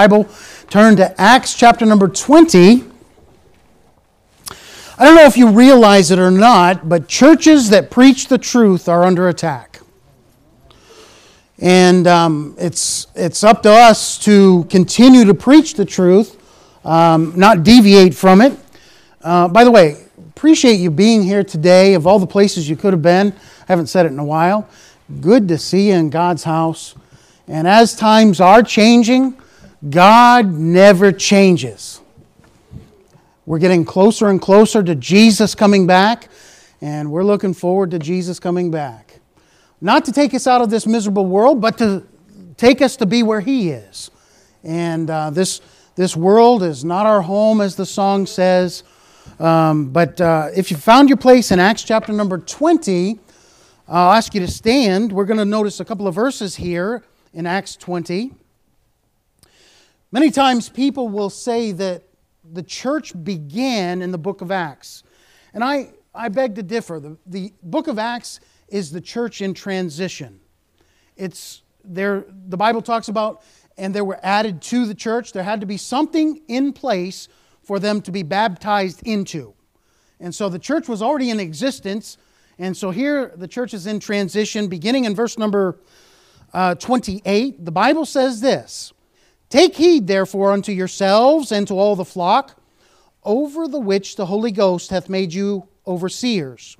Bible, turn to Acts chapter number 20. I don't know if you realize it or not, but churches that preach the truth are under attack. And um, it's, it's up to us to continue to preach the truth, um, not deviate from it. Uh, by the way, appreciate you being here today. Of all the places you could have been, I haven't said it in a while. Good to see you in God's house. And as times are changing, God never changes. We're getting closer and closer to Jesus coming back, and we're looking forward to Jesus coming back. Not to take us out of this miserable world, but to take us to be where He is. And uh, this, this world is not our home, as the song says. Um, but uh, if you found your place in Acts chapter number 20, I'll ask you to stand. We're going to notice a couple of verses here in Acts 20. Many times people will say that the church began in the book of Acts. And I, I beg to differ. The, the book of Acts is the church in transition. It's there, the Bible talks about, and there were added to the church. There had to be something in place for them to be baptized into. And so the church was already in existence. And so here the church is in transition, beginning in verse number uh, 28. The Bible says this Take heed, therefore, unto yourselves and to all the flock, over the which the Holy Ghost hath made you overseers,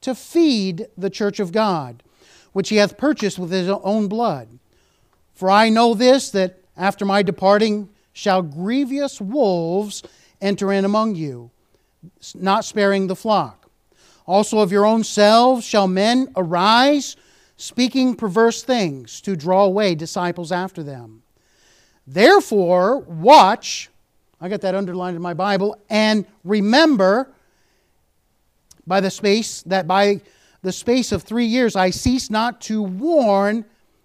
to feed the church of God, which he hath purchased with his own blood. For I know this, that after my departing shall grievous wolves enter in among you, not sparing the flock. Also of your own selves shall men arise, speaking perverse things, to draw away disciples after them. Therefore, watch, I got that underlined in my Bible, and remember by the space that by the space of three years I cease not to warn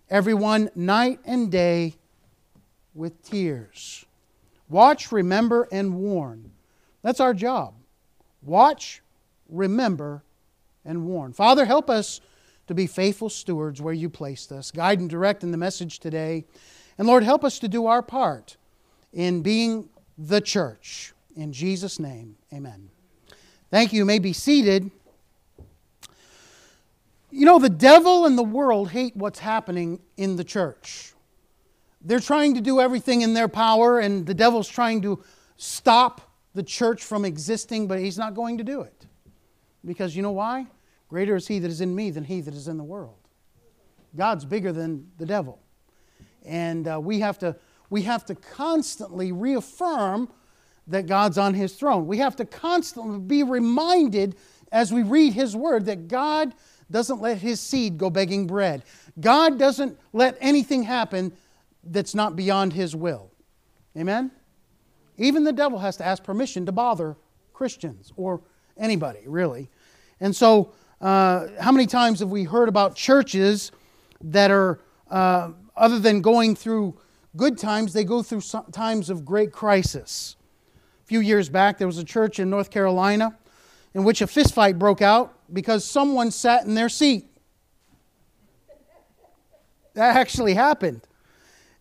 everyone night and day with tears. Watch, remember, and warn. That's our job. Watch, remember, and warn. Father, help us to be faithful stewards where you placed us. Guide and direct in the message today. And Lord, help us to do our part in being the church. In Jesus' name, amen. Thank you. You may be seated. You know, the devil and the world hate what's happening in the church. They're trying to do everything in their power, and the devil's trying to stop the church from existing, but he's not going to do it. Because you know why? Greater is he that is in me than he that is in the world. God's bigger than the devil. And uh, we, have to, we have to constantly reaffirm that God's on his throne. We have to constantly be reminded as we read his word that God doesn't let his seed go begging bread. God doesn't let anything happen that's not beyond his will. Amen? Even the devil has to ask permission to bother Christians or anybody, really. And so, uh, how many times have we heard about churches that are uh, other than going through good times, they go through times of great crisis. A few years back, there was a church in North Carolina in which a fistfight broke out because someone sat in their seat. That actually happened.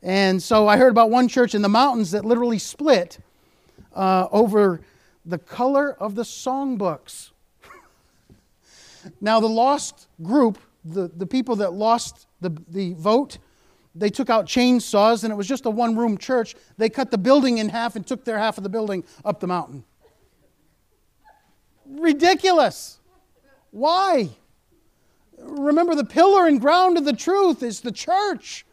And so I heard about one church in the mountains that literally split uh, over the color of the songbooks. now, the lost group, the, the people that lost the, the vote, they took out chainsaws and it was just a one room church. They cut the building in half and took their half of the building up the mountain. Ridiculous. Why? Remember, the pillar and ground of the truth is the church.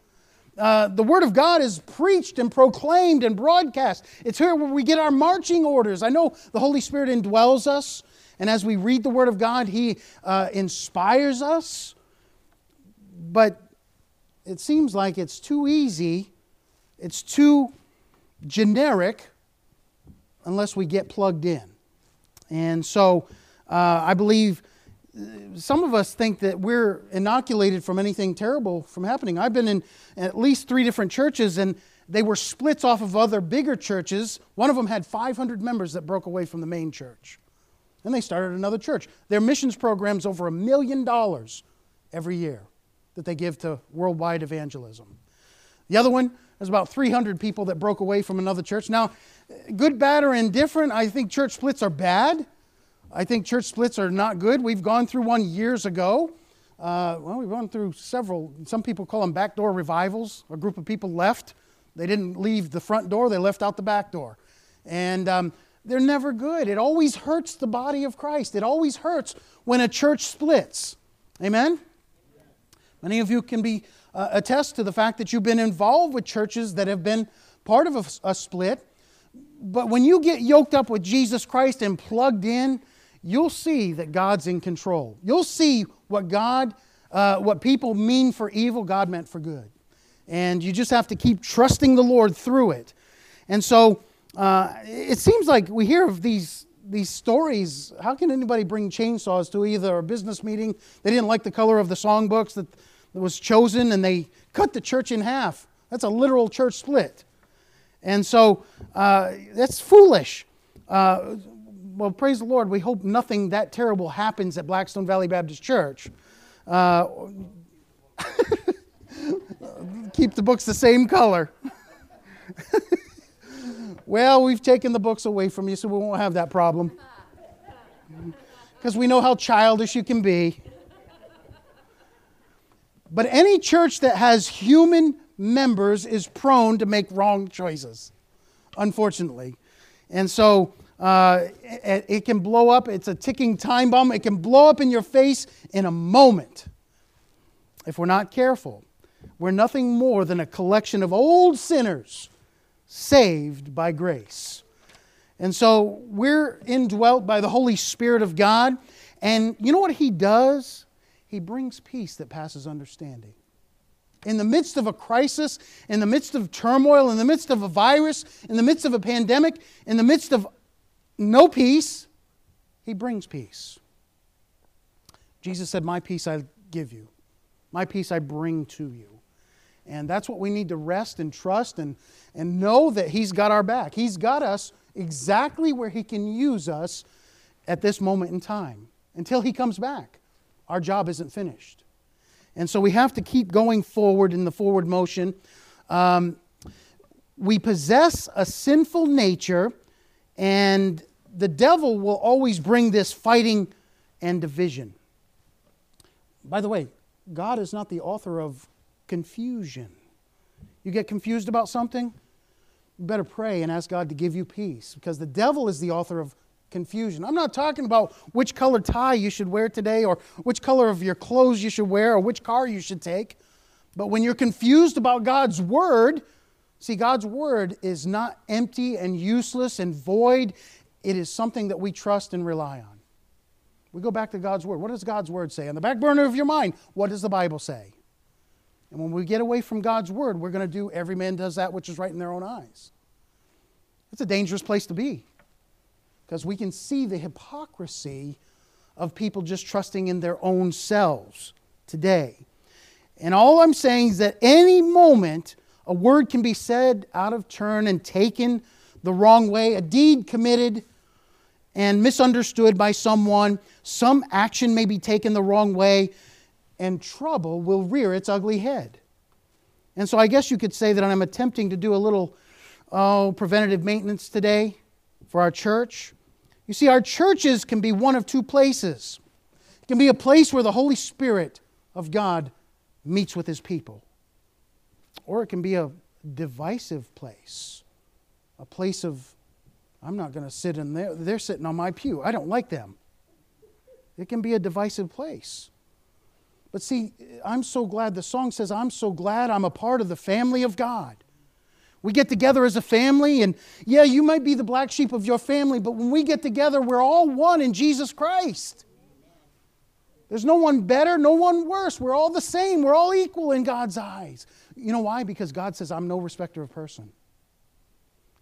Uh, the Word of God is preached and proclaimed and broadcast. It's here where we get our marching orders. I know the Holy Spirit indwells us, and as we read the Word of God, He uh, inspires us. But it seems like it's too easy, it's too generic, unless we get plugged in. And so uh, I believe uh, some of us think that we're inoculated from anything terrible from happening. I've been in at least three different churches, and they were splits off of other bigger churches. One of them had 500 members that broke away from the main church. And they started another church. Their missions program's over a million dollars every year that they give to worldwide evangelism. The other one, There's about 300 people that broke away from another church. Now, good, bad, or indifferent, I think church splits are bad. I think church splits are not good. We've gone through one years ago. Uh, well, we've gone through several. Some people call them backdoor revivals. A group of people left. They didn't leave the front door, they left out the back door. And um, they're never good. It always hurts the body of Christ. It always hurts when a church splits. Amen? Many of you can be uh, attest to the fact that you've been involved with churches that have been part of a, a split. But when you get yoked up with Jesus Christ and plugged in, you'll see that God's in control. You'll see what God, uh, what people mean for evil, God meant for good. And you just have to keep trusting the Lord through it. And so uh, it seems like we hear of these these stories. How can anybody bring chainsaws to either a business meeting? They didn't like the color of the songbooks that was chosen and they cut the church in half. That's a literal church split. And so uh, that's foolish. Uh, well, praise the Lord. We hope nothing that terrible happens at Blackstone Valley Baptist Church. Uh, keep the books the same color. well, we've taken the books away from you, so we won't have that problem. Because we know how childish you can be. But any church that has human members is prone to make wrong choices, unfortunately. And so uh, it, it, can blow up. It's a ticking time bomb. It can blow up in your face in a moment if we're not careful. We're nothing more than a collection of old sinners saved by grace. And so we're indwelt by the Holy Spirit of God. And you know what He does? He brings peace that passes understanding. In the midst of a crisis, in the midst of turmoil, in the midst of a virus, in the midst of a pandemic, in the midst of no peace, He brings peace. Jesus said, My peace I give you, my peace I bring to you. And that's what we need to rest and trust and, and know that He's got our back. He's got us exactly where He can use us at this moment in time until He comes back our job isn't finished. And so we have to keep going forward in the forward motion. Um, we possess a sinful nature, and the devil will always bring this fighting and division. By the way, God is not the author of confusion. You get confused about something? You better pray and ask God to give you peace because the devil is the author of confusion. I'm not talking about which color tie you should wear today or which color of your clothes you should wear or which car you should take. But when you're confused about God's Word, see, God's Word is not empty and useless and void. It is something that we trust and rely on. We go back to God's Word. What does God's Word say? On the back burner of your mind, what does the Bible say? And when we get away from God's Word, we're going to do every man does that which is right in their own eyes. It's a dangerous place to be because we can see the hypocrisy of people just trusting in their own selves today. And all I'm saying is that any moment a word can be said out of turn and taken the wrong way, a deed committed and misunderstood by someone, some action may be taken the wrong way, and trouble will rear its ugly head. And so I guess you could say that I'm attempting to do a little oh, preventative maintenance today for our church. You see, our churches can be one of two places. It can be a place where the Holy Spirit of God meets with his people, or it can be a divisive place, a place of, I'm not going to sit in there, they're sitting on my pew. I don't like them. It can be a divisive place. But see, I'm so glad, the song says, I'm so glad I'm a part of the family of God. We get together as a family, and yeah, you might be the black sheep of your family, but when we get together, we're all one in Jesus Christ. There's no one better, no one worse. We're all the same. We're all equal in God's eyes. You know why? Because God says, I'm no respecter of person.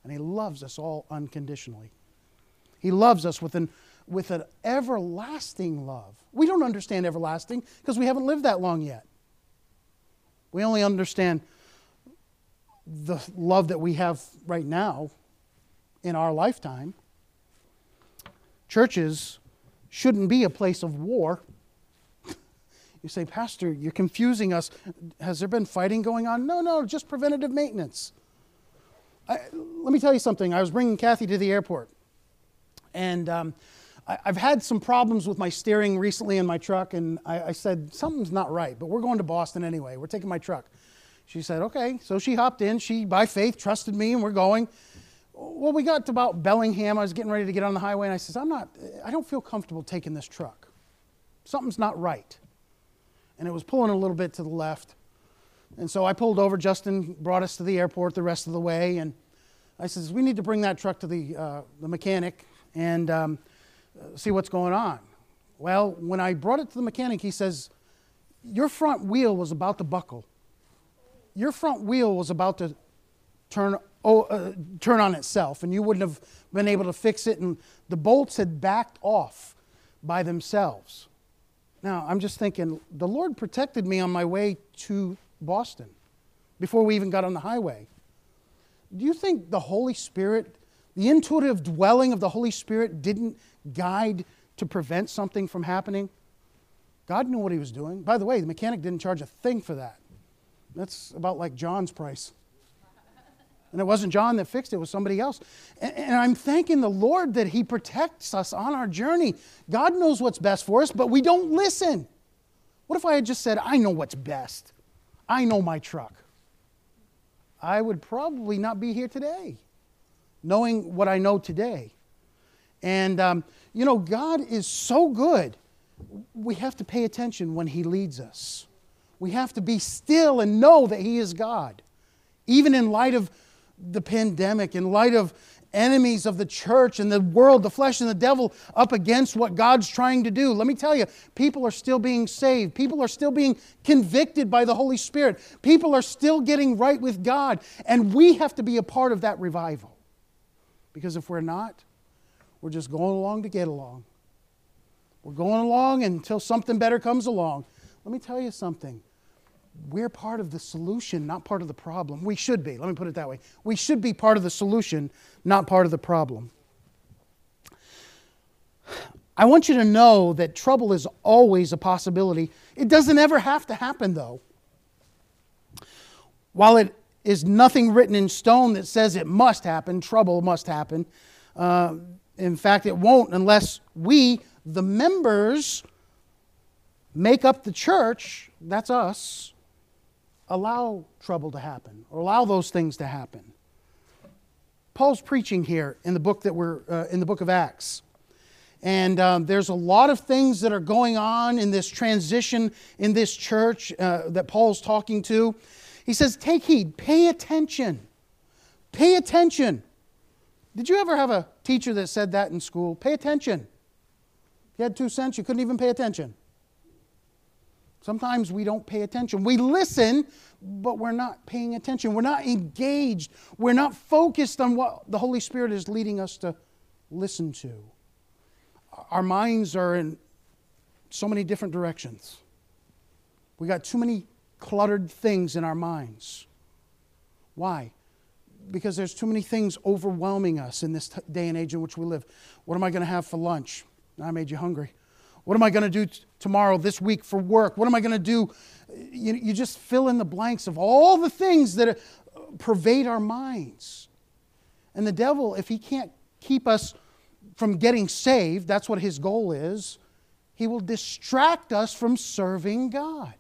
And He loves us all unconditionally. He loves us with an, with an everlasting love. We don't understand everlasting because we haven't lived that long yet. We only understand the love that we have right now in our lifetime. Churches shouldn't be a place of war. You say, Pastor, you're confusing us. Has there been fighting going on? No, no, just preventative maintenance. I, let me tell you something. I was bringing Kathy to the airport, and um, I, have had some problems with my steering recently in my truck, and I, I said, Something's not right, but we're going to Boston anyway. We're taking my truck. She said, Okay. So she hopped in. She, by faith, trusted me, and we're going. Well, we got to about Bellingham. I was getting ready to get on the highway, and I says, I'm not, I don't feel comfortable taking this truck. Something's not right. And it was pulling a little bit to the left. And so I pulled over. Justin brought us to the airport the rest of the way. And I says, We need to bring that truck to the, uh, the mechanic and um, see what's going on. Well, when I brought it to the mechanic, he says, Your front wheel was about to buckle. Your front wheel was about to turn, oh, uh, turn on itself, and you wouldn't have been able to fix it. And the bolts had backed off by themselves. Now, I'm just thinking, the Lord protected me on my way to Boston before we even got on the highway. Do you think the Holy Spirit, the intuitive dwelling of the Holy Spirit, didn't guide to prevent something from happening? God knew what he was doing. By the way, the mechanic didn't charge a thing for that. That's about like John's price. And it wasn't John that fixed it, it was somebody else. And, and, I'm thanking the Lord that He protects us on our journey. God knows what's best for us, but we don't listen. What if I had just said, I know what's best? I know my truck. I would probably not be here today, knowing what I know today. And, um, you know, God is so good. We have to pay attention when He leads us. We have to be still and know that He is God. Even in light of the pandemic, in light of enemies of the church and the world, the flesh and the devil, up against what God's trying to do. Let me tell you, people are still being saved. People are still being convicted by the Holy Spirit. People are still getting right with God. And we have to be a part of that revival. Because if we're not, we're just going along to get along. We're going along until something better comes along. Let me tell you something we're part of the solution, not part of the problem. We should be, let me put it that way. We should be part of the solution, not part of the problem. I want you to know that trouble is always a possibility. It doesn't ever have to happen, though. While it is nothing written in stone that says it must happen, trouble must happen. Uh, in fact, it won't unless we, the members, make up the church, that's us, allow trouble to happen or allow those things to happen. Paul's preaching here in the book that we're uh, in the book of Acts. And um, there's a lot of things that are going on in this transition in this church uh, that Paul's talking to. He says, Take heed, pay attention. Pay attention. Did you ever have a teacher that said that in school? Pay attention. You had two cents, you couldn't even pay attention. Sometimes we don't pay attention. We listen, but we're not paying attention. We're not engaged. We're not focused on what the Holy Spirit is leading us to listen to. Our minds are in so many different directions. We got too many cluttered things in our minds. Why? Because there's too many things overwhelming us in this day and age in which we live. What am I going to have for lunch? I made you hungry. What am I going to do tomorrow, this week for work? What am I going to do? You, you just fill in the blanks of all the things that uh, pervade our minds. And the devil, if he can't keep us from getting saved, that's what his goal is, he will distract us from serving God.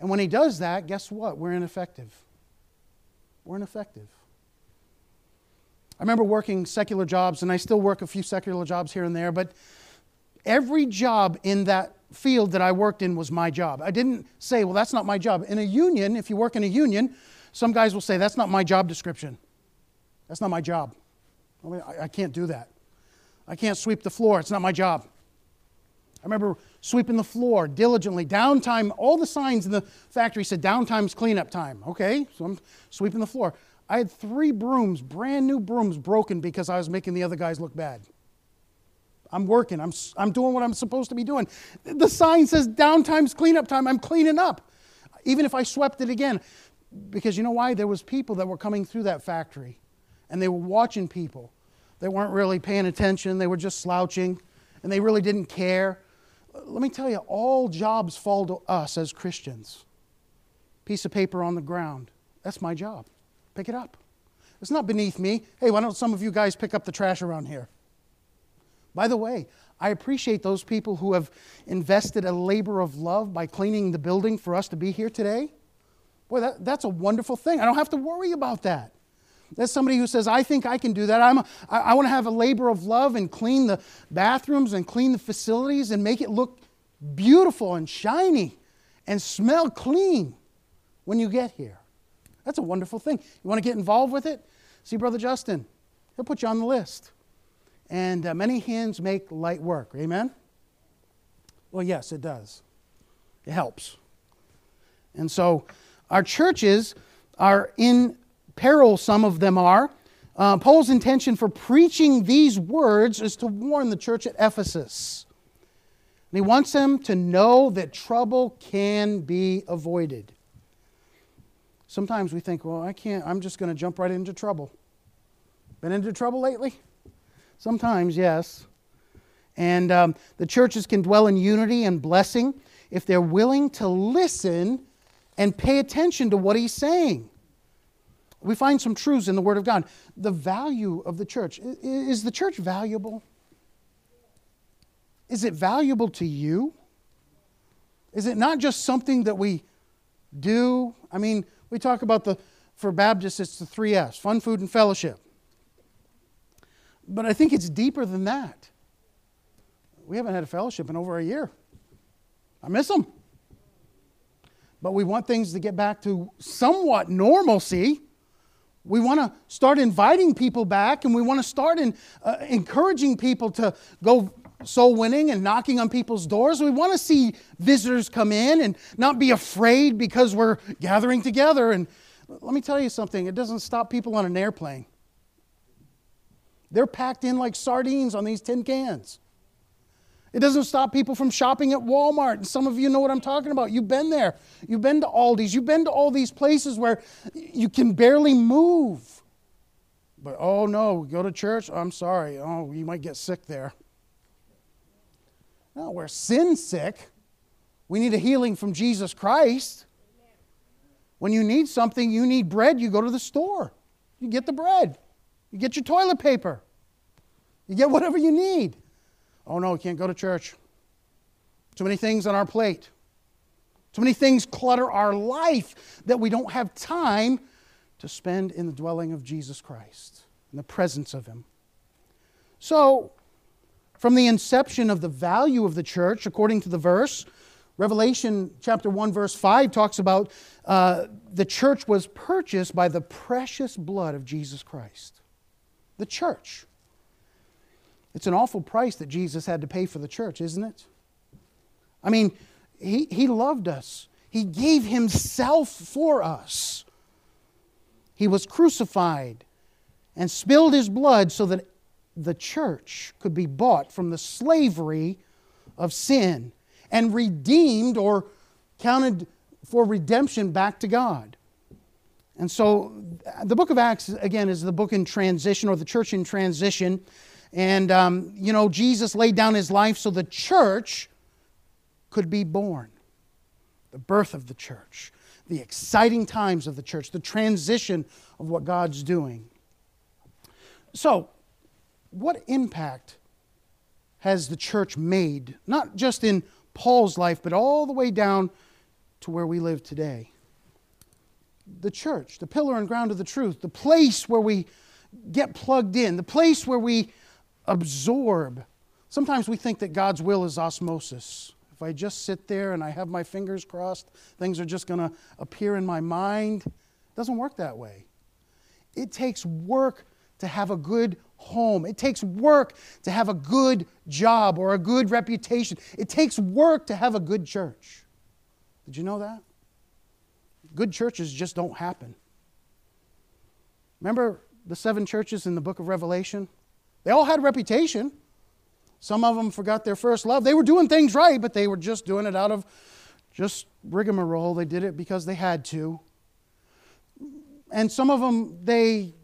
And when he does that, guess what? We're ineffective. We're ineffective. I remember working secular jobs, and I still work a few secular jobs here and there, but Every job in that field that I worked in was my job. I didn't say, well, that's not my job. In a union, if you work in a union, some guys will say, that's not my job description. That's not my job. I, mean, I, I can't do that. I can't sweep the floor. It's not my job. I remember sweeping the floor diligently. Downtime, all the signs in the factory said downtime's cleanup time. Okay, so I'm sweeping the floor. I had three brooms, brand new brooms, broken because I was making the other guys look bad. I'm working. I'm, I'm doing what I'm supposed to be doing. The sign says downtime's cleanup time. I'm cleaning up. Even if I swept it again. Because you know why? There was people that were coming through that factory and they were watching people. They weren't really paying attention. They were just slouching and they really didn't care. let me tell you, all jobs fall to us as Christians. Piece of paper on the ground. That's my job. Pick it up. It's not beneath me. Hey, why don't some of you guys pick up the trash around here? By the way, I appreciate those people who have invested a labor of love by cleaning the building for us to be here today. Boy, that, that's a wonderful thing. I don't have to worry about that. That's somebody who says, I think I can do that. I'm a, I, I want to have a labor of love and clean the bathrooms and clean the facilities and make it look beautiful and shiny and smell clean when you get here. That's a wonderful thing. You want to get involved with it? See Brother Justin. He'll put you on the list. And uh, many hands make light work. Amen? Well, yes, it does. It helps. And so our churches are in peril, some of them are. Uh, Paul's intention for preaching these words is to warn the church at Ephesus. And he wants them to know that trouble can be avoided. Sometimes we think, well, I can't, I'm just going to jump right into trouble. Been into trouble lately? Sometimes, yes. And um, the churches can dwell in unity and blessing if they're willing to listen and pay attention to what he's saying. We find some truths in the Word of God. The value of the church. Is the church valuable? Is it valuable to you? Is it not just something that we do? I mean, we talk about the, for Baptists, it's the three F's fun, food, and fellowship. But I think it's deeper than that. We haven't had a fellowship in over a year. I miss them. But we want things to get back to somewhat normalcy. We want to start inviting people back and we want to start in, uh, encouraging people to go soul winning and knocking on people's doors. We want to see visitors come in and not be afraid because we're gathering together. And let me tell you something it doesn't stop people on an airplane. They're packed in like sardines on these tin cans. It doesn't stop people from shopping at Walmart. And some of you know what I'm talking about. You've been there. You've been to Aldi's. You've been to all these places where you can barely move. But oh no, go to church? I'm sorry. Oh, you might get sick there. No, we're sin sick. We need a healing from Jesus Christ. When you need something, you need bread, you go to the store. You get the bread. You get your toilet paper. You get whatever you need. Oh no, we can't go to church. Too many things on our plate. Too many things clutter our life that we don't have time to spend in the dwelling of Jesus Christ, in the presence of Him. So, from the inception of the value of the church, according to the verse, Revelation chapter 1, verse 5 talks about uh, the church was purchased by the precious blood of Jesus Christ. The church. It's an awful price that Jesus had to pay for the church, isn't it? I mean, he, he loved us, He gave Himself for us. He was crucified and spilled His blood so that the church could be bought from the slavery of sin and redeemed or counted for redemption back to God. And so the book of Acts, again, is the book in transition or the church in transition. And, um, you know, Jesus laid down his life so the church could be born. The birth of the church, the exciting times of the church, the transition of what God's doing. So, what impact has the church made, not just in Paul's life, but all the way down to where we live today? The church, the pillar and ground of the truth, the place where we get plugged in, the place where we absorb. Sometimes we think that God's will is osmosis. If I just sit there and I have my fingers crossed, things are just going to appear in my mind. It doesn't work that way. It takes work to have a good home. It takes work to have a good job or a good reputation. It takes work to have a good church. Did you know that? Good churches just don't happen. Remember the seven churches in the book of Revelation? They all had reputation. Some of them forgot their first love. They were doing things right, but they were just doing it out of just rigmarole. They did it because they had to. And some of them, they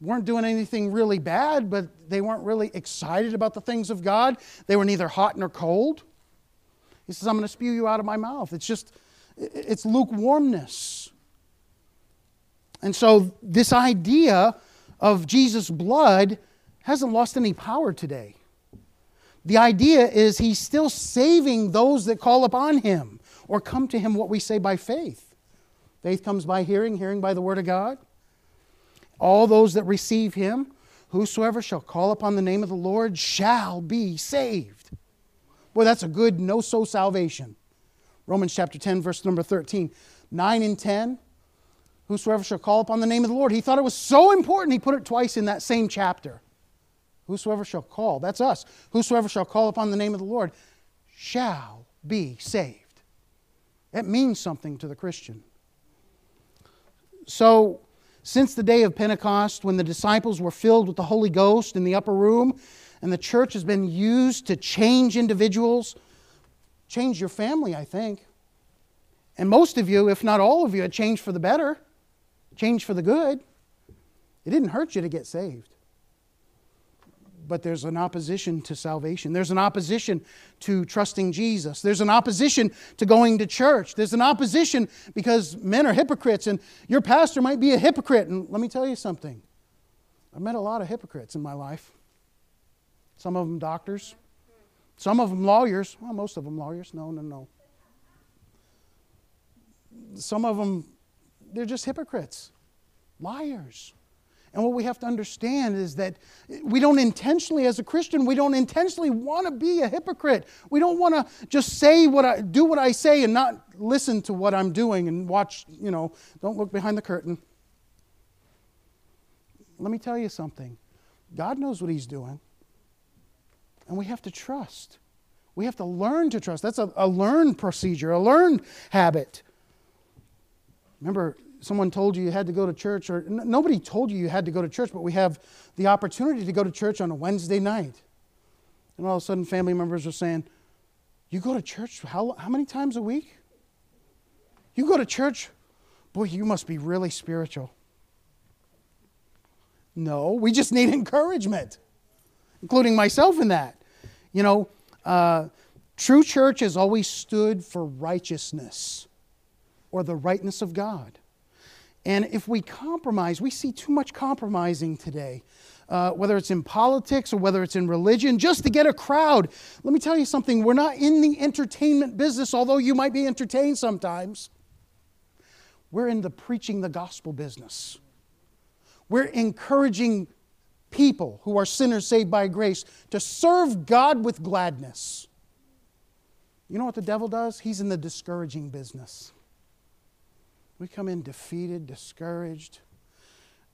weren't doing anything really bad, but they weren't really excited about the things of God. They were neither hot nor cold. He says, I'm going to spew you out of my mouth. It's just, it's lukewarmness. And so, this idea of Jesus' blood hasn't lost any power today. The idea is he's still saving those that call upon him or come to him, what we say by faith. Faith comes by hearing, hearing by the word of God. All those that receive him, whosoever shall call upon the name of the Lord shall be saved. Boy, that's a good know so salvation. Romans chapter 10, verse number 13. 9 and 10. Whosoever shall call upon the name of the Lord. He thought it was so important, he put it twice in that same chapter. Whosoever shall call, that's us. Whosoever shall call upon the name of the Lord shall be saved. It means something to the Christian. So, since the day of Pentecost, when the disciples were filled with the Holy Ghost in the upper room, and the church has been used to change individuals, change your family, I think. And most of you, if not all of you, had changed for the better, changed for the good. It didn't hurt you to get saved but there's an opposition to salvation. There's an opposition to trusting Jesus. There's an opposition to going to church. There's an opposition because men are hypocrites, and your pastor might be a hypocrite. And let me tell you something I've met a lot of hypocrites in my life. Some of them doctors, some of them lawyers. Well, most of them lawyers. No, no, no. Some of them, they're just hypocrites, liars. And what we have to understand is that we don't intentionally, as a Christian, we don't intentionally want to be a hypocrite. We don't want to just say what I do what I say and not listen to what I'm doing and watch, you know, don't look behind the curtain. Let me tell you something. God knows what He's doing. And we have to trust. We have to learn to trust. That's a, a learned procedure, a learned habit. Remember, someone told you you had to go to church, or n- nobody told you you had to go to church, but we have the opportunity to go to church on a Wednesday night. And all of a sudden, family members are saying, You go to church how, how many times a week? You go to church? Boy, you must be really spiritual. No, we just need encouragement, including myself in that. You know, uh, true church has always stood for righteousness or the rightness of God. And if we compromise, we see too much compromising today, uh, whether it's in politics or whether it's in religion, just to get a crowd. Let me tell you something we're not in the entertainment business, although you might be entertained sometimes. We're in the preaching the gospel business. We're encouraging people who are sinners saved by grace to serve God with gladness. You know what the devil does? He's in the discouraging business. We come in defeated, discouraged,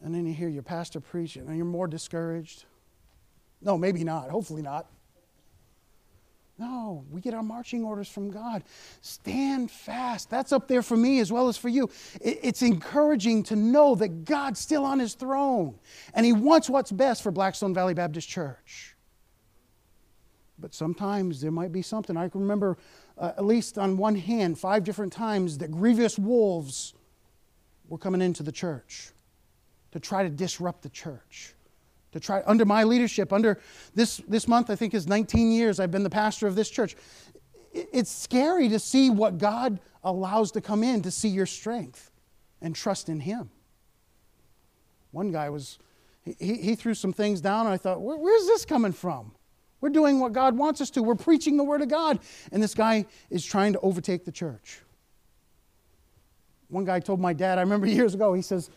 and then you hear your pastor preach and you're more discouraged. No, maybe not. Hopefully not. No, we get our marching orders from God. Stand fast. That's up there for me as well as for you. It's encouraging to know that God's still on his throne and he wants what's best for Blackstone Valley Baptist Church. But sometimes there might be something. I can remember, uh, at least on one hand, five different times that grievous wolves were coming into the church to try to disrupt the church. To try, under my leadership, under this, this month, I think is 19 years, I've been the pastor of this church. It's scary to see what God allows to come in to see your strength and trust in Him. One guy was, he, he threw some things down, and I thought, Where, where's this coming from? We're doing what God wants us to. We're preaching the Word of God. And this guy is trying to overtake the church. One guy told my dad, I remember years ago, he says,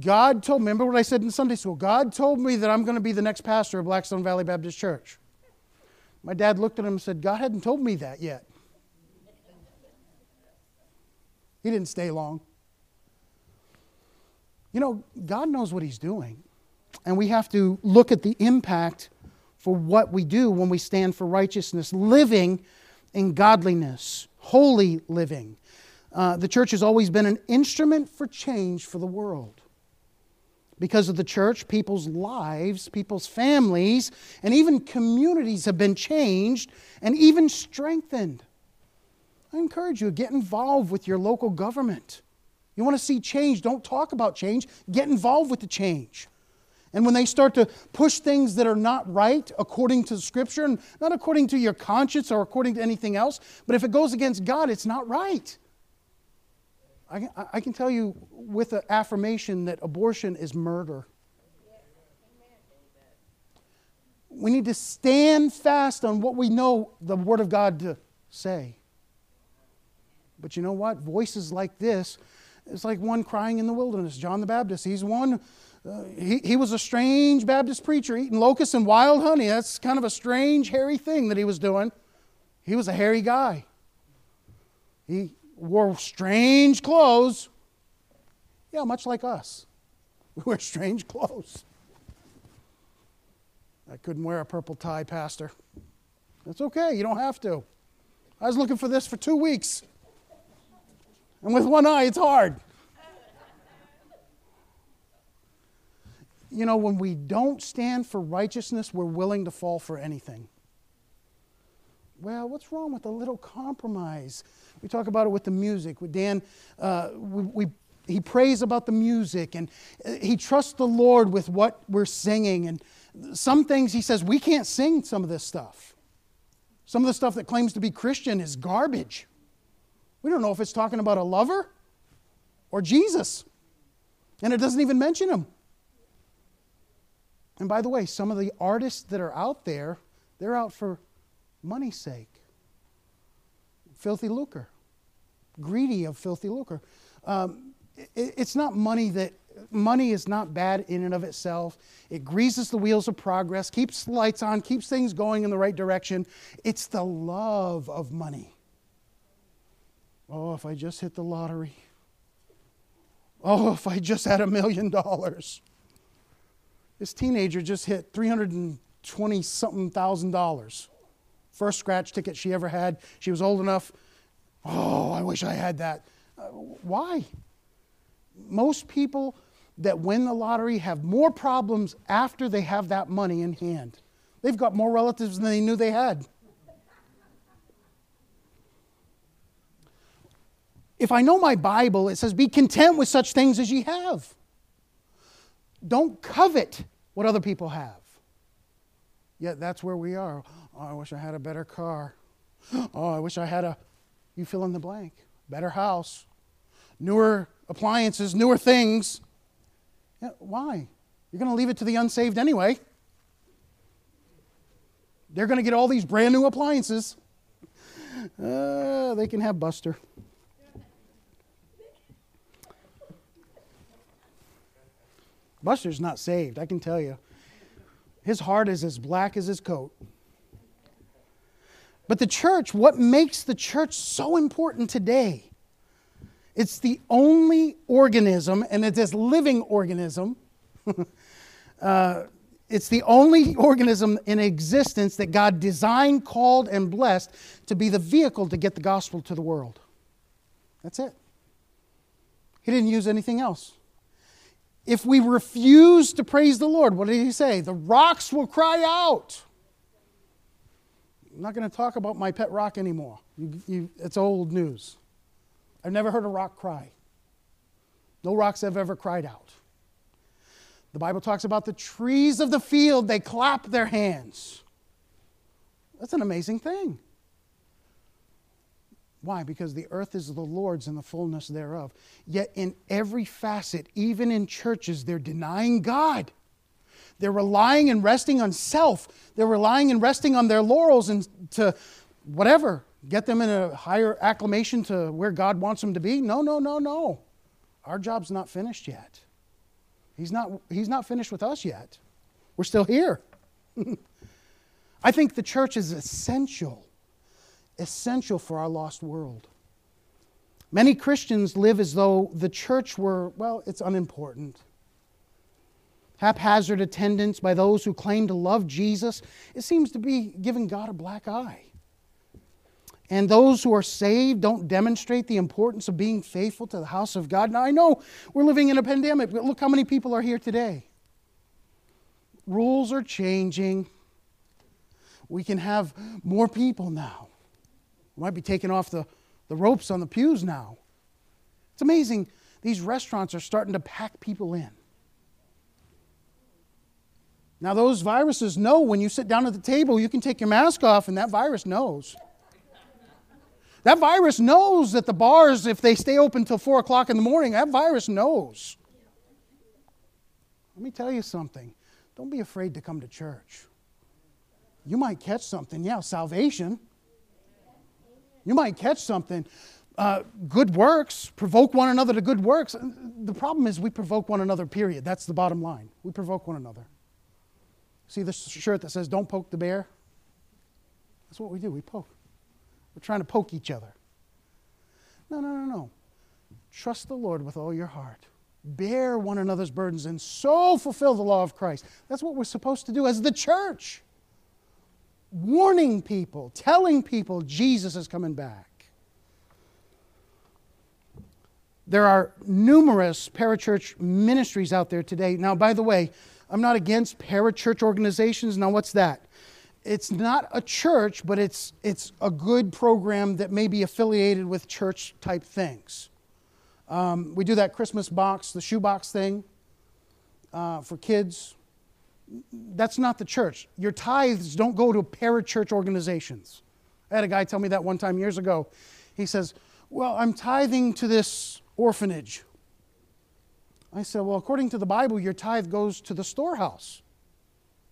God told me, remember what I said in Sunday school? God told me that I'm going to be the next pastor of Blackstone Valley Baptist Church. My dad looked at him and said, God hadn't told me that yet. He didn't stay long. You know, God knows what He's doing. And we have to look at the impact for what we do when we stand for righteousness, living in godliness, holy living. Uh, the church has always been an instrument for change for the world. Because of the church, people's lives, people's families, and even communities have been changed and even strengthened. I encourage you to get involved with your local government. You want to see change, don't talk about change, get involved with the change. And when they start to push things that are not right according to Scripture, and not according to your conscience or according to anything else, but if it goes against God, it's not right. I, I can tell you with an affirmation that abortion is murder. We need to stand fast on what we know the Word of God to say. But you know what? Voices like this, it's like one crying in the wilderness. John the Baptist, he's one uh, he, he was a strange Baptist preacher eating locusts and wild honey. That's kind of a strange, hairy thing that he was doing. He was a hairy guy. He wore strange clothes. Yeah, much like us. We wear strange clothes. I couldn't wear a purple tie, Pastor. That's okay, you don't have to. I was looking for this for two weeks. And with one eye, it's hard. you know, when we don't stand for righteousness, we're willing to fall for anything. Well, what's wrong with a little compromise? We talk about it with the music. With Dan, uh, we, we, he prays about the music and uh, he trusts the Lord with what we're singing. And some things he says, we can't sing some of this stuff. Some of the stuff that claims to be Christian is garbage. We don't know if it's talking about a lover or Jesus. And it doesn't even mention him. And by the way, some of the artists that are out there, they're out for money's sake. Filthy lucre. Greedy of filthy lucre. Um, it, it's not money that, money is not bad in and of itself. It greases the wheels of progress, keeps the lights on, keeps things going in the right direction. It's the love of money. Oh, if I just hit the lottery. Oh, if I just had a million dollars. This teenager just hit 320 something thousand dollars. First scratch ticket she ever had. She was old enough. Oh, I wish I had that. Uh, why? Most people that win the lottery have more problems after they have that money in hand. They've got more relatives than they knew they had. If I know my Bible, it says, Be content with such things as ye have. Don't covet what other people have. Yet that's where we are. Oh, I wish I had a better car. Oh, I wish I had a, you fill in the blank, better house, newer appliances, newer things. Yeah, why? You're going to leave it to the unsaved anyway. They're going to get all these brand new appliances. Uh, they can have Buster. Buster's not saved, I can tell you. His heart is as black as his coat. But the church, what makes the church so important today? It's the only organism, and it's this living organism. uh, it's the only organism in existence that God designed, called, and blessed to be the vehicle to get the gospel to the world. That's it. He didn't use anything else. If we refuse to praise the Lord, what did he say? The rocks will cry out. I'm not going to talk about my pet rock anymore. You, you, it's old news. I've never heard a rock cry. No rocks have ever cried out. The Bible talks about the trees of the field, they clap their hands. That's an amazing thing. Why? Because the earth is the Lord's and the fullness thereof. Yet in every facet, even in churches, they're denying God. They're relying and resting on self. They're relying and resting on their laurels and to whatever, get them in a higher acclamation to where God wants them to be. No, no, no, no. Our job's not finished yet. He's not, he's not finished with us yet. We're still here. I think the church is essential essential for our lost world. Many Christians live as though the church were, well, it's unimportant. Haphazard attendance by those who claim to love Jesus, it seems to be giving God a black eye. And those who are saved don't demonstrate the importance of being faithful to the house of God. Now, I know we're living in a pandemic, but look how many people are here today. Rules are changing. We can have more people now. We might be taking off the, the ropes on the pews now. It's amazing. These restaurants are starting to pack people in. Now, those viruses know when you sit down at the table, you can take your mask off, and that virus knows. That virus knows that the bars, if they stay open till 4 o'clock in the morning, that virus knows. Let me tell you something. Don't be afraid to come to church. You might catch something. Yeah, salvation. You might catch something. Uh, good works, provoke one another to good works. The problem is we provoke one another, period. That's the bottom line. We provoke one another. See the shirt that says, Don't poke the bear? That's what we do. We poke. We're trying to poke each other. No, no, no, no. Trust the Lord with all your heart. Bear one another's burdens and so fulfill the law of Christ. That's what we're supposed to do as the church. Warning people, telling people Jesus is coming back. There are numerous parachurch ministries out there today. Now, by the way, I'm not against parachurch organizations. Now, what's that? It's not a church, but it's, it's a good program that may be affiliated with church type things. Um, we do that Christmas box, the shoebox thing uh, for kids. That's not the church. Your tithes don't go to parachurch organizations. I had a guy tell me that one time years ago. He says, Well, I'm tithing to this orphanage. I said, Well, according to the Bible, your tithe goes to the storehouse,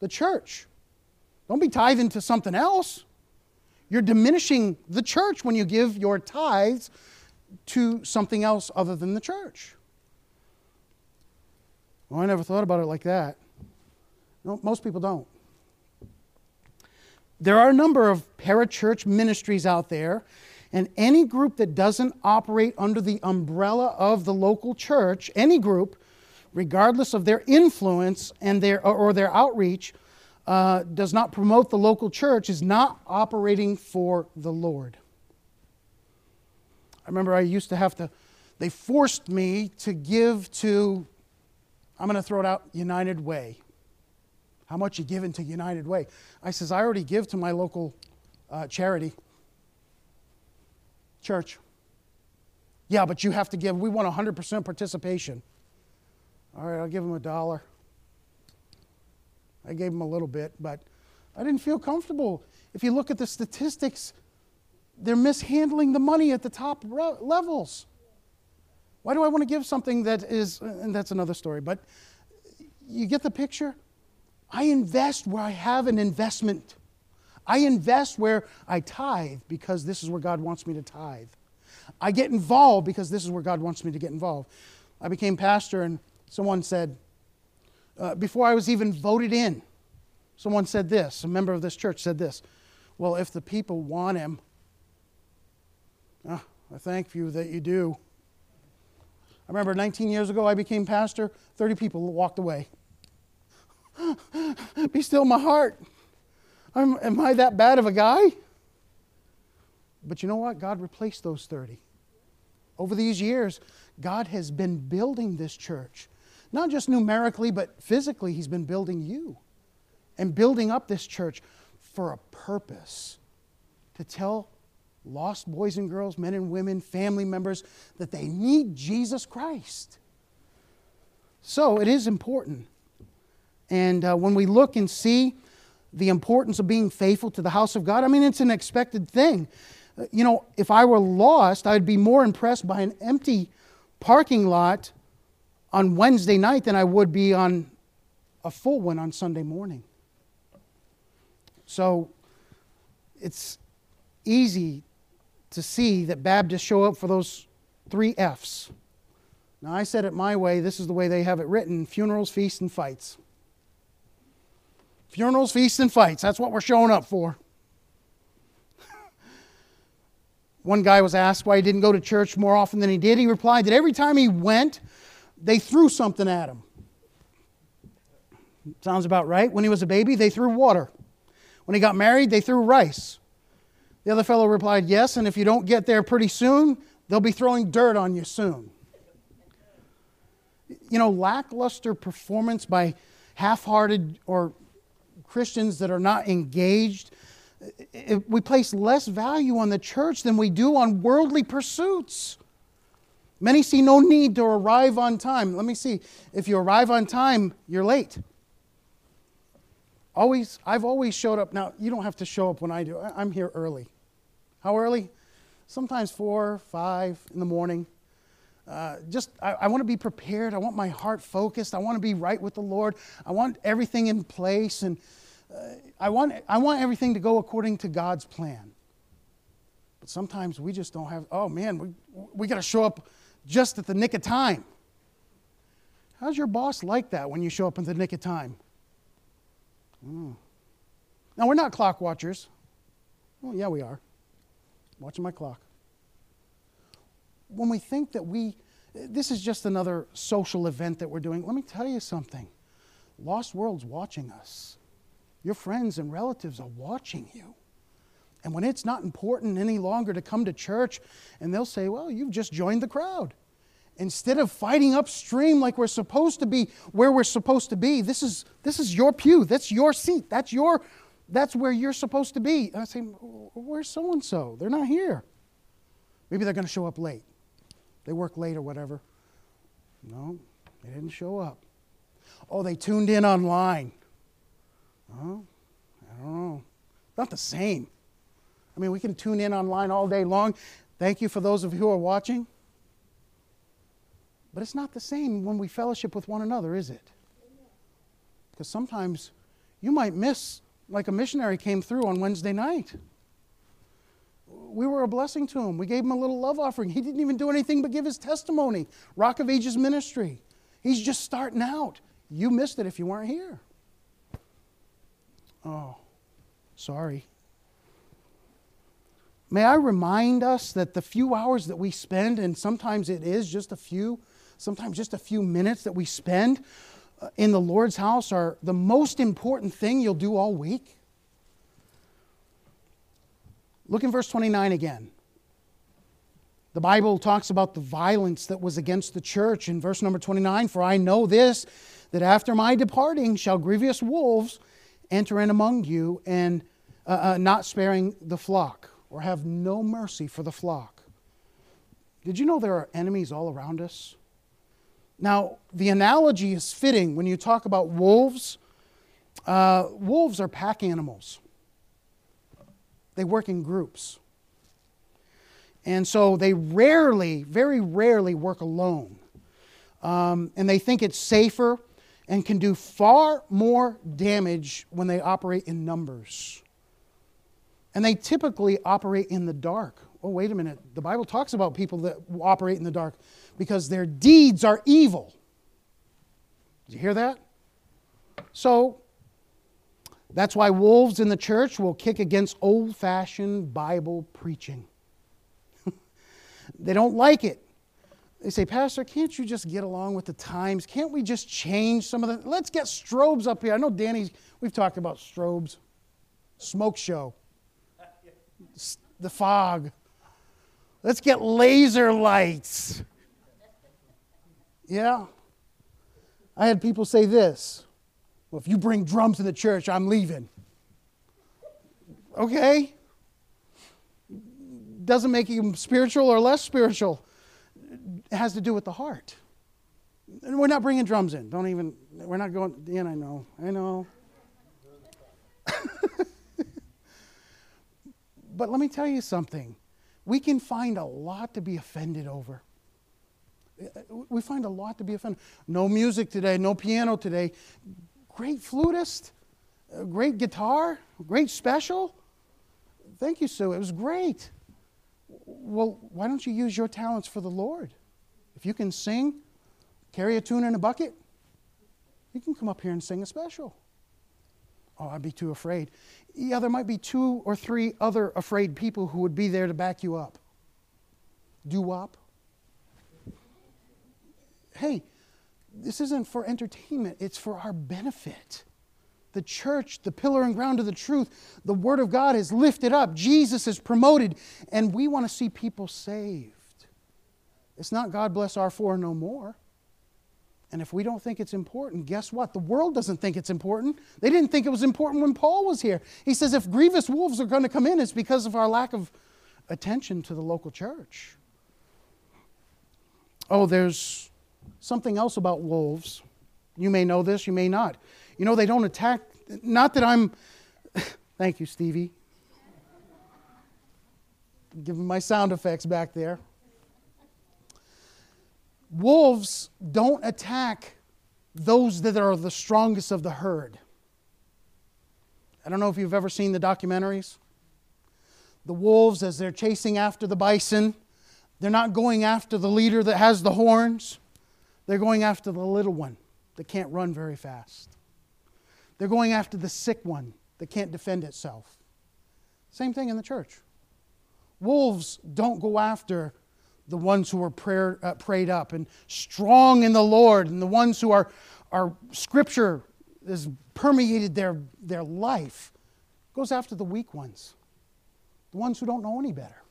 the church. Don't be tithing to something else. You're diminishing the church when you give your tithes to something else other than the church. Well, I never thought about it like that. No, most people don't. There are a number of parachurch ministries out there and any group that doesn't operate under the umbrella of the local church, any group, regardless of their influence and their, or their outreach, uh, does not promote the local church, is not operating for the Lord. I remember I used to have to, they forced me to give to, I'm going to throw it out, United Way. How much you giving to United Way? I says, I already give to my local uh, charity church. Yeah, but you have to give. We want 100% participation. All right, I'll give them a dollar. I gave them a little bit, but I didn't feel comfortable. If you look at the statistics, they're mishandling the money at the top levels. Why do I want to give something that is, and that's another story, but you get the picture? I invest where I have an investment. I invest where I tithe because this is where God wants me to tithe. I get involved because this is where God wants me to get involved. I became pastor, and someone said, uh, before I was even voted in, someone said this, a member of this church said this Well, if the people want him, uh, I thank you that you do. I remember 19 years ago, I became pastor, 30 people walked away. Be still my heart. I'm, am I that bad of a guy? But you know what? God replaced those 30. Over these years, God has been building this church. Not just numerically, but physically, He's been building you and building up this church for a purpose to tell lost boys and girls, men and women, family members that they need Jesus Christ. So it is important. And uh, when we look and see the importance of being faithful to the house of God? I mean, it's an expected thing. You know, if I were lost, I'd be more impressed by an empty parking lot on Wednesday night than I would be on a full one on Sunday morning. So it's easy to see that Baptists show up for those three F's. Now, I said it my way. This is the way they have it written funerals, feasts, and fights. Funerals, feasts, and fights. That's what we're showing up for. One guy was asked why he didn't go to church more often than he did. He replied that every time he went, they threw something at him. Sounds about right. When he was a baby, they threw water. When he got married, they threw rice. The other fellow replied, Yes, and if you don't get there pretty soon, they'll be throwing dirt on you soon. You know, lackluster performance by half hearted or Christians that are not engaged, we place less value on the church than we do on worldly pursuits. Many see no need to arrive on time. Let me see. If you arrive on time, you're late. always, I've always showed up. Now, you don't have to show up when I do. I'm here early. How early? Sometimes four, five in the morning. Uh, just, I, I want to be prepared. I want my heart focused. I want to be right with the Lord. I want everything in place, and I want, I want everything to go according to God's plan. But sometimes we just don't have. Oh man, we we got to show up just at the nick of time. How's your boss like that when you show up in the nick of time? Mm. Now, we're not clock watchers. Well, yeah, we are. Watching my clock. When we think that we, this is just another social event that we're doing, let me tell you something. Lost World's watching us. Your friends and relatives are watching you. And when it's not important any longer to come to church, and they'll say, Well, you've just joined the crowd. Instead of fighting upstream like we're supposed to be, where we're supposed to be, this is, this is your pew, that's your seat, that's, your, that's where you're supposed to be. And I say, Where's so and so? They're not here. Maybe they're going to show up late. They work late or whatever. No, they didn't show up. Oh, they tuned in online. Oh, I don't know. Not the same. I mean, we can tune in online all day long. Thank you for those of you who are watching. But it's not the same when we fellowship with one another, is it? Because sometimes you might miss, like a missionary came through on Wednesday night. We were a blessing to him. We gave him a little love offering. He didn't even do anything but give his testimony. Rock of Ages ministry. He's just starting out. You missed it if you weren't here. Oh, sorry. May I remind us that the few hours that we spend, and sometimes it is just a few, sometimes just a few minutes that we spend uh, in the Lord's house, are the most important thing you'll do all week? Look in verse 29 again. The Bible talks about the violence that was against the church in verse number 29 For I know this, that after my departing shall grievous wolves enter in among you, and uh, uh, not sparing the flock, or have no mercy for the flock. Did you know there are enemies all around us? Now, the analogy is fitting when you talk about wolves. Uh, wolves are pack animals, they work in groups. And so they rarely, very rarely work alone. Um, and they think it's safer and can do far more damage when they operate in numbers. And they typically operate in the dark. Oh, wait a minute. The Bible talks about people that operate in the dark because their deeds are evil. Did you hear that? So, that's why wolves in the church will kick against old fashioned Bible preaching. they don't like it. They say, Pastor, can't you just get along with the times? Can't we just change some of the. Let's get strobes up here. I know Danny's, we've talked about strobes, smoke show, the fog. Let's get laser lights. Yeah. I had people say this Well, if you bring drums to the church, I'm leaving. Okay. Doesn't make you spiritual or less spiritual. It has to do with the heart. And we're not bringing drums in. Don't even, we're not going in, I know. I know. but let me tell you something. We can find a lot to be offended over. We find a lot to be offended. No music today, no piano today. Great flutist, great guitar, great special. Thank you, Sue. It was great. Well, why don't you use your talents for the Lord? If you can sing, carry a tune in a bucket, you can come up here and sing a special. Oh, I'd be too afraid. Yeah, there might be two or three other afraid people who would be there to back you up. Do wop. Hey, this isn't for entertainment, it's for our benefit. The church, the pillar and ground of the truth, the Word of God is lifted up, Jesus is promoted, and we want to see people saved. It's not God bless our four no more. And if we don't think it's important, guess what? The world doesn't think it's important. They didn't think it was important when Paul was here. He says if grievous wolves are going to come in, it's because of our lack of attention to the local church. Oh, there's something else about wolves. You may know this, you may not. You know, they don't attack not that I'm, thank you, Stevie. Giving my sound effects back there. Wolves don't attack those that are the strongest of the herd. I don't know if you've ever seen the documentaries. The wolves, as they're chasing after the bison, they're not going after the leader that has the horns. They're going after the little one that can't run very fast. They're going after the sick one that can't defend itself. Same thing in the church. Wolves don't go after the ones who are prayer, uh, prayed up and strong in the Lord, and the ones who are, are Scripture has permeated their, their life. Goes after the weak ones, the ones who don't know any better.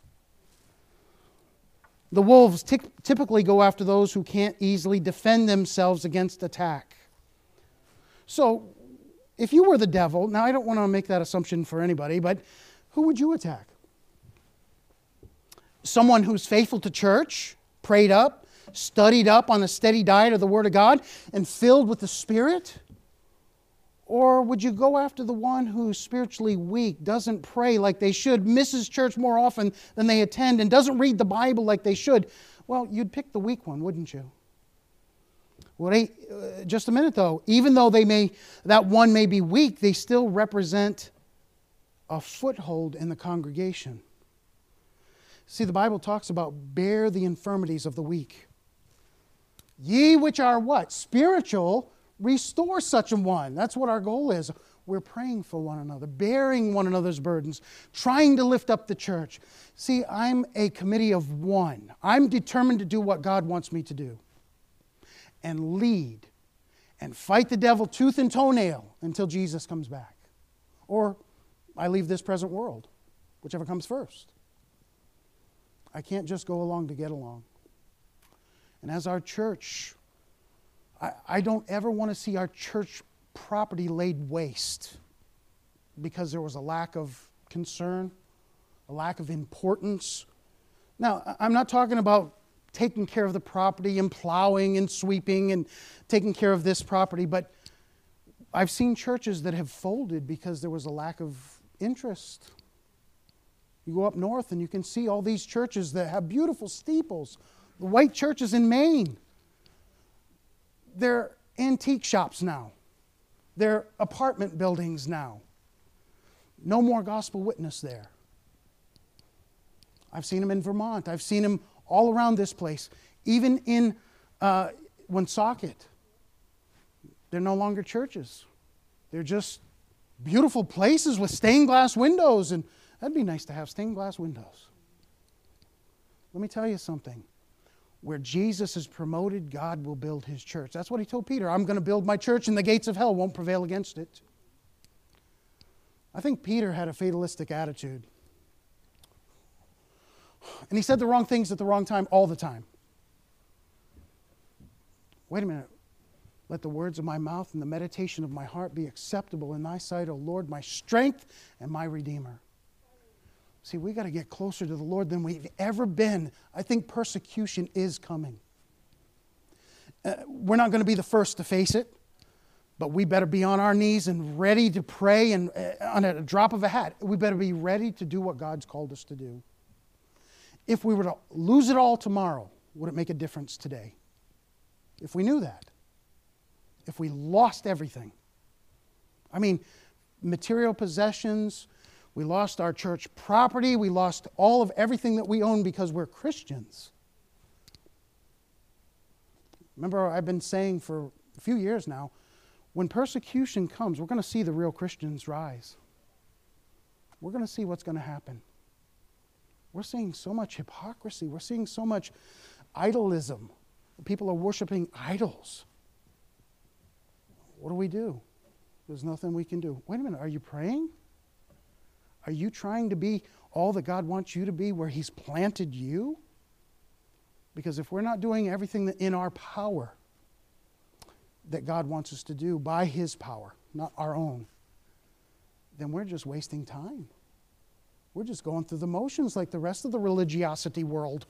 The wolves t- typically go after those who can't easily defend themselves against attack. So, if you were the devil, now I don't want to make that assumption for anybody, but who would you attack? Someone who's faithful to church, prayed up, studied up on the steady diet of the Word of God, and filled with the Spirit? Or would you go after the one who's spiritually weak, doesn't pray like they should, misses church more often than they attend, and doesn't read the Bible like they should? Well, you'd pick the weak one, wouldn't you? Uh, just a minute though. Even though they may, that one may be weak, they still represent a foothold in the congregation. See, the Bible talks about bear the infirmities of the weak. Ye which are what? Spiritual restore such a one. That's what our goal is. We're praying for one another, bearing one another's burdens, trying to lift up the church. See, I'm a committee of one. I'm determined to do what God wants me to do and lead and fight the devil tooth and toenail until Jesus comes back. Or I leave this present world, whichever comes first. I can't just go along to get along. And as our church I, I don't ever want to see our church property laid waste because there was a lack of concern, a lack of importance. Now, I'm not talking about taking care of the property and plowing and sweeping and taking care of this property, but I've seen churches that have folded because there was a lack of interest. You go up north and you can see all these churches that have beautiful steeples, the white churches in Maine they're antique shops now, they're apartment buildings now. No more gospel witness there. I've seen them in Vermont. I've seen them all around this place. Even in uh, Woonsocket, they're no longer churches. They're just beautiful places with stained glass windows, and that'd be nice to have stained glass windows. Let me tell you something where Jesus is promoted, God will build his church. That's what he told Peter. I'm going to build my church, and the gates of hell won't prevail against it. I think Peter had a fatalistic attitude. And he said the wrong things at the wrong time all the time. Wait a minute. Let the words of my mouth and the meditation of my heart be acceptable in thy sight, O Lord, my strength and my redeemer. See, we got to get closer to the Lord than we've ever been. I think persecution is coming. Uh, we're not going to be the first to face it, but we better be on our knees and ready to pray and uh, on a drop of a hat. We better be ready to do what God's called us to do. If we were to lose it all tomorrow, would it make a difference today? If we knew that. If we lost everything. I mean, material possessions, we lost our church property. We lost all of everything that we own because we're Christians. Remember, I've been saying for a few years now when persecution comes, we're going to see the real Christians rise. We're going to see what's going to happen. We're seeing so much hypocrisy, we're seeing so much idolism. People are worshiping idols. What do we do? There's nothing we can do. Wait a minute, are you praying? Are you trying to be all that God wants you to be where He's planted you? Because if we're not doing everything in our power that God wants us to do by His power, not our own, then we're just wasting time. We're just going through the motions like the rest of the religiosity world.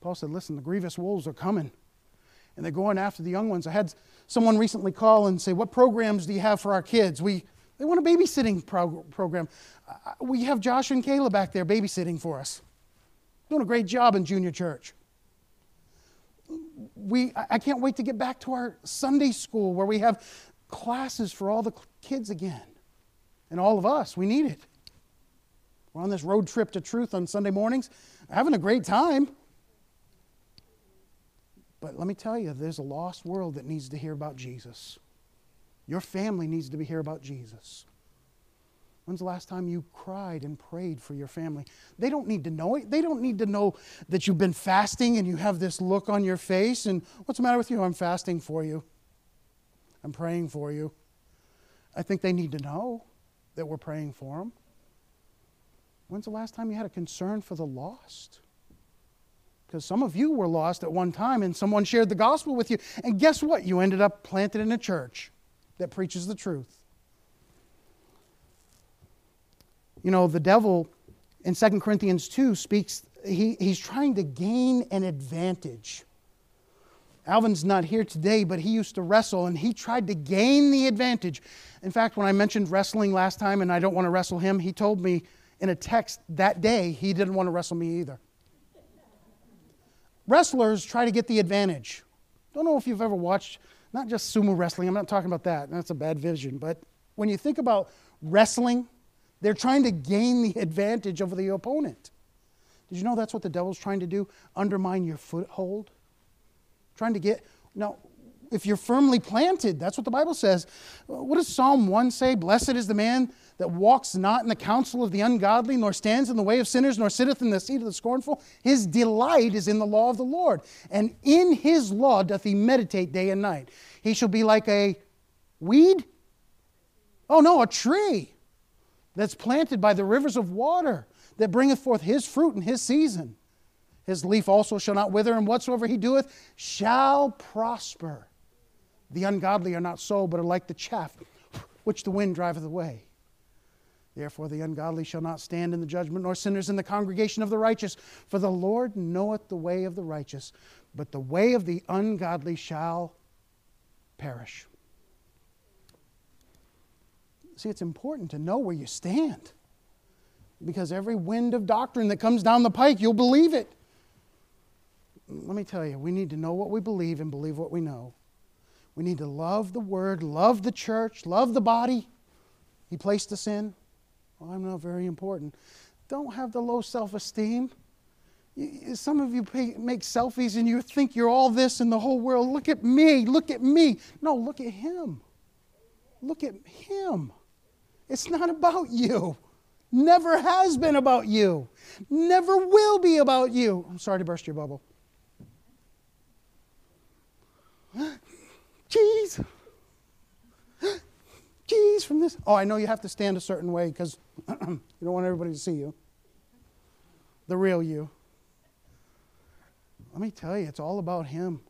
Paul said, Listen, the grievous wolves are coming. and they're going after the young ones. I had someone recently call and say, What programs do you have for our kids? We, they want a babysitting prog- program. Uh, we have Josh and Kayla back there babysitting for us, doing a great job in junior church. We, I can't wait to get back to our Sunday school where we have classes for all the kids again. And all of us, we need it. We're on this road trip to truth on Sunday mornings, having a great time. But let me tell you, there's a lost world that needs to hear about Jesus. Your family needs to be hear about Jesus. When's the last time you cried and prayed for your family? They don't need to know it. They don't need to know that you've been fasting and you have this look on your face and what's the matter with you? I'm fasting for you. I'm praying for you. I think they need to know that we're praying for them. When's the last time you had a concern for the lost? Because some of you were lost at one time and someone shared the gospel with you. And guess what? You ended up planted in a church that preaches the truth. You know, the devil in 2 Corinthians 2 speaks, he, he's trying to gain an advantage. Alvin's not here today, but he used to wrestle and he tried to gain the advantage. In fact, when I mentioned wrestling last time and I don't want to wrestle him, he told me in a text that day he didn't want to wrestle me either. Wrestlers try to get the advantage. Don't know if you've ever watched, not just sumo wrestling, I'm not talking about that, that's a bad vision, but when you think about wrestling, they're trying to gain the advantage over the opponent. Did you know that's what the devil's trying to do? Undermine your foothold? Trying to get. Now, if you're firmly planted, that's what the Bible says. What does Psalm 1 say? Blessed is the man that walks not in the counsel of the ungodly, nor stands in the way of sinners, nor sitteth in the seat of the scornful. His delight is in the law of the Lord, and in his law doth he meditate day and night. He shall be like a weed? Oh, no, a tree that's planted by the rivers of water, that bringeth forth his fruit in his season. His leaf also shall not wither, and whatsoever he doeth shall prosper. The ungodly are not so, but are like the chaff which the wind driveth away. Therefore, the ungodly shall not stand in the judgment, nor sinners in the congregation of the righteous. For the Lord knoweth the way of the righteous, but the way of the ungodly shall perish. See, it's important to know where you stand. Because every wind of doctrine that comes down the pike, you'll believe it. Let me tell you, we need to know what we believe and believe what we know. We need to love the Word, love the church, love the body He placed us in. Well, I'm not very important. Don't have the low self esteem. Some of you pay, make selfies and you think you're all this in the whole world. Look at me, look at me. No, look at Him. Look at Him. It's not about you. Never has been about you. Never will be about you. I'm sorry to burst your bubble. Cheese. Cheese from this. Oh, I know you have to stand a certain way because you don't want everybody to see you. The real you. Let me tell you, it's all about Him.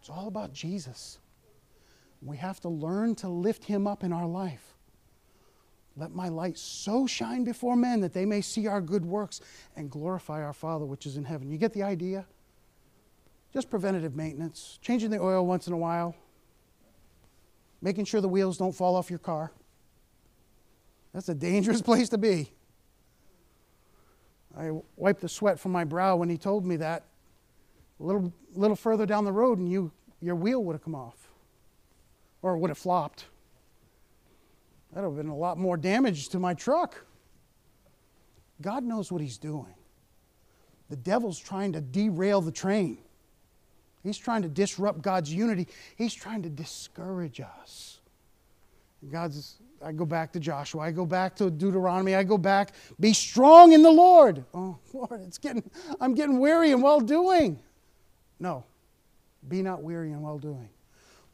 It's all about Jesus. We have to learn to lift Him up in our life. Let my light so shine before men that they may see our good works and glorify our Father which is in heaven. You get the idea? Just preventative maintenance, changing the oil once in a while, making sure the wheels don't fall off your car. That's a dangerous place to be. I wiped the sweat from my brow when he told me that. A little, little further down the road, and you, your wheel would have come off, or would have flopped. That would have been a lot more damage to my truck. God knows what He's doing. The devil's trying to derail the train. He's trying to disrupt God's unity. He's trying to discourage us. God's, I go back to Joshua. I go back to Deuteronomy. I go back, be strong in the Lord. Oh, Lord, it's getting, I'm getting weary and well doing. No, be not weary and well doing.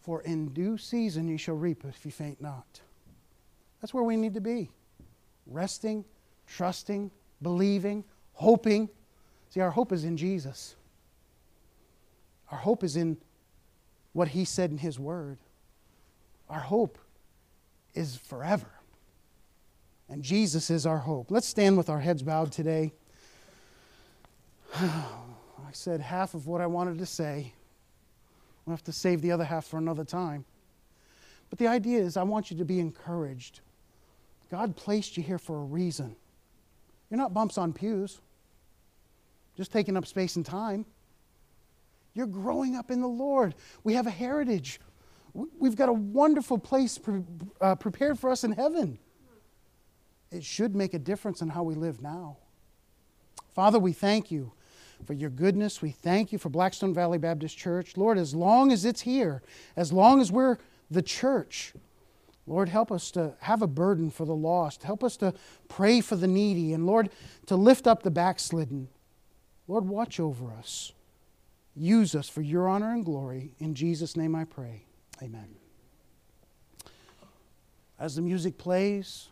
For in due season you shall reap if you faint not. That's where we need to be resting, trusting, believing, hoping. See, our hope is in Jesus. Our hope is in what He said in His Word. Our hope is forever. And Jesus is our hope. Let's stand with our heads bowed today. I said half of what I wanted to say. We'll have to save the other half for another time. But the idea is, I want you to be encouraged. God placed you here for a reason. You're not bumps on pews, just taking up space and time. You're growing up in the Lord. We have a heritage. We've got a wonderful place pre- uh, prepared for us in heaven. It should make a difference in how we live now. Father, we thank you for your goodness. We thank you for Blackstone Valley Baptist Church. Lord, as long as it's here, as long as we're the church, Lord, help us to have a burden for the lost. Help us to pray for the needy. And Lord, to lift up the backslidden. Lord, watch over us. Use us for your honor and glory. In Jesus' name I pray. Amen. As the music plays,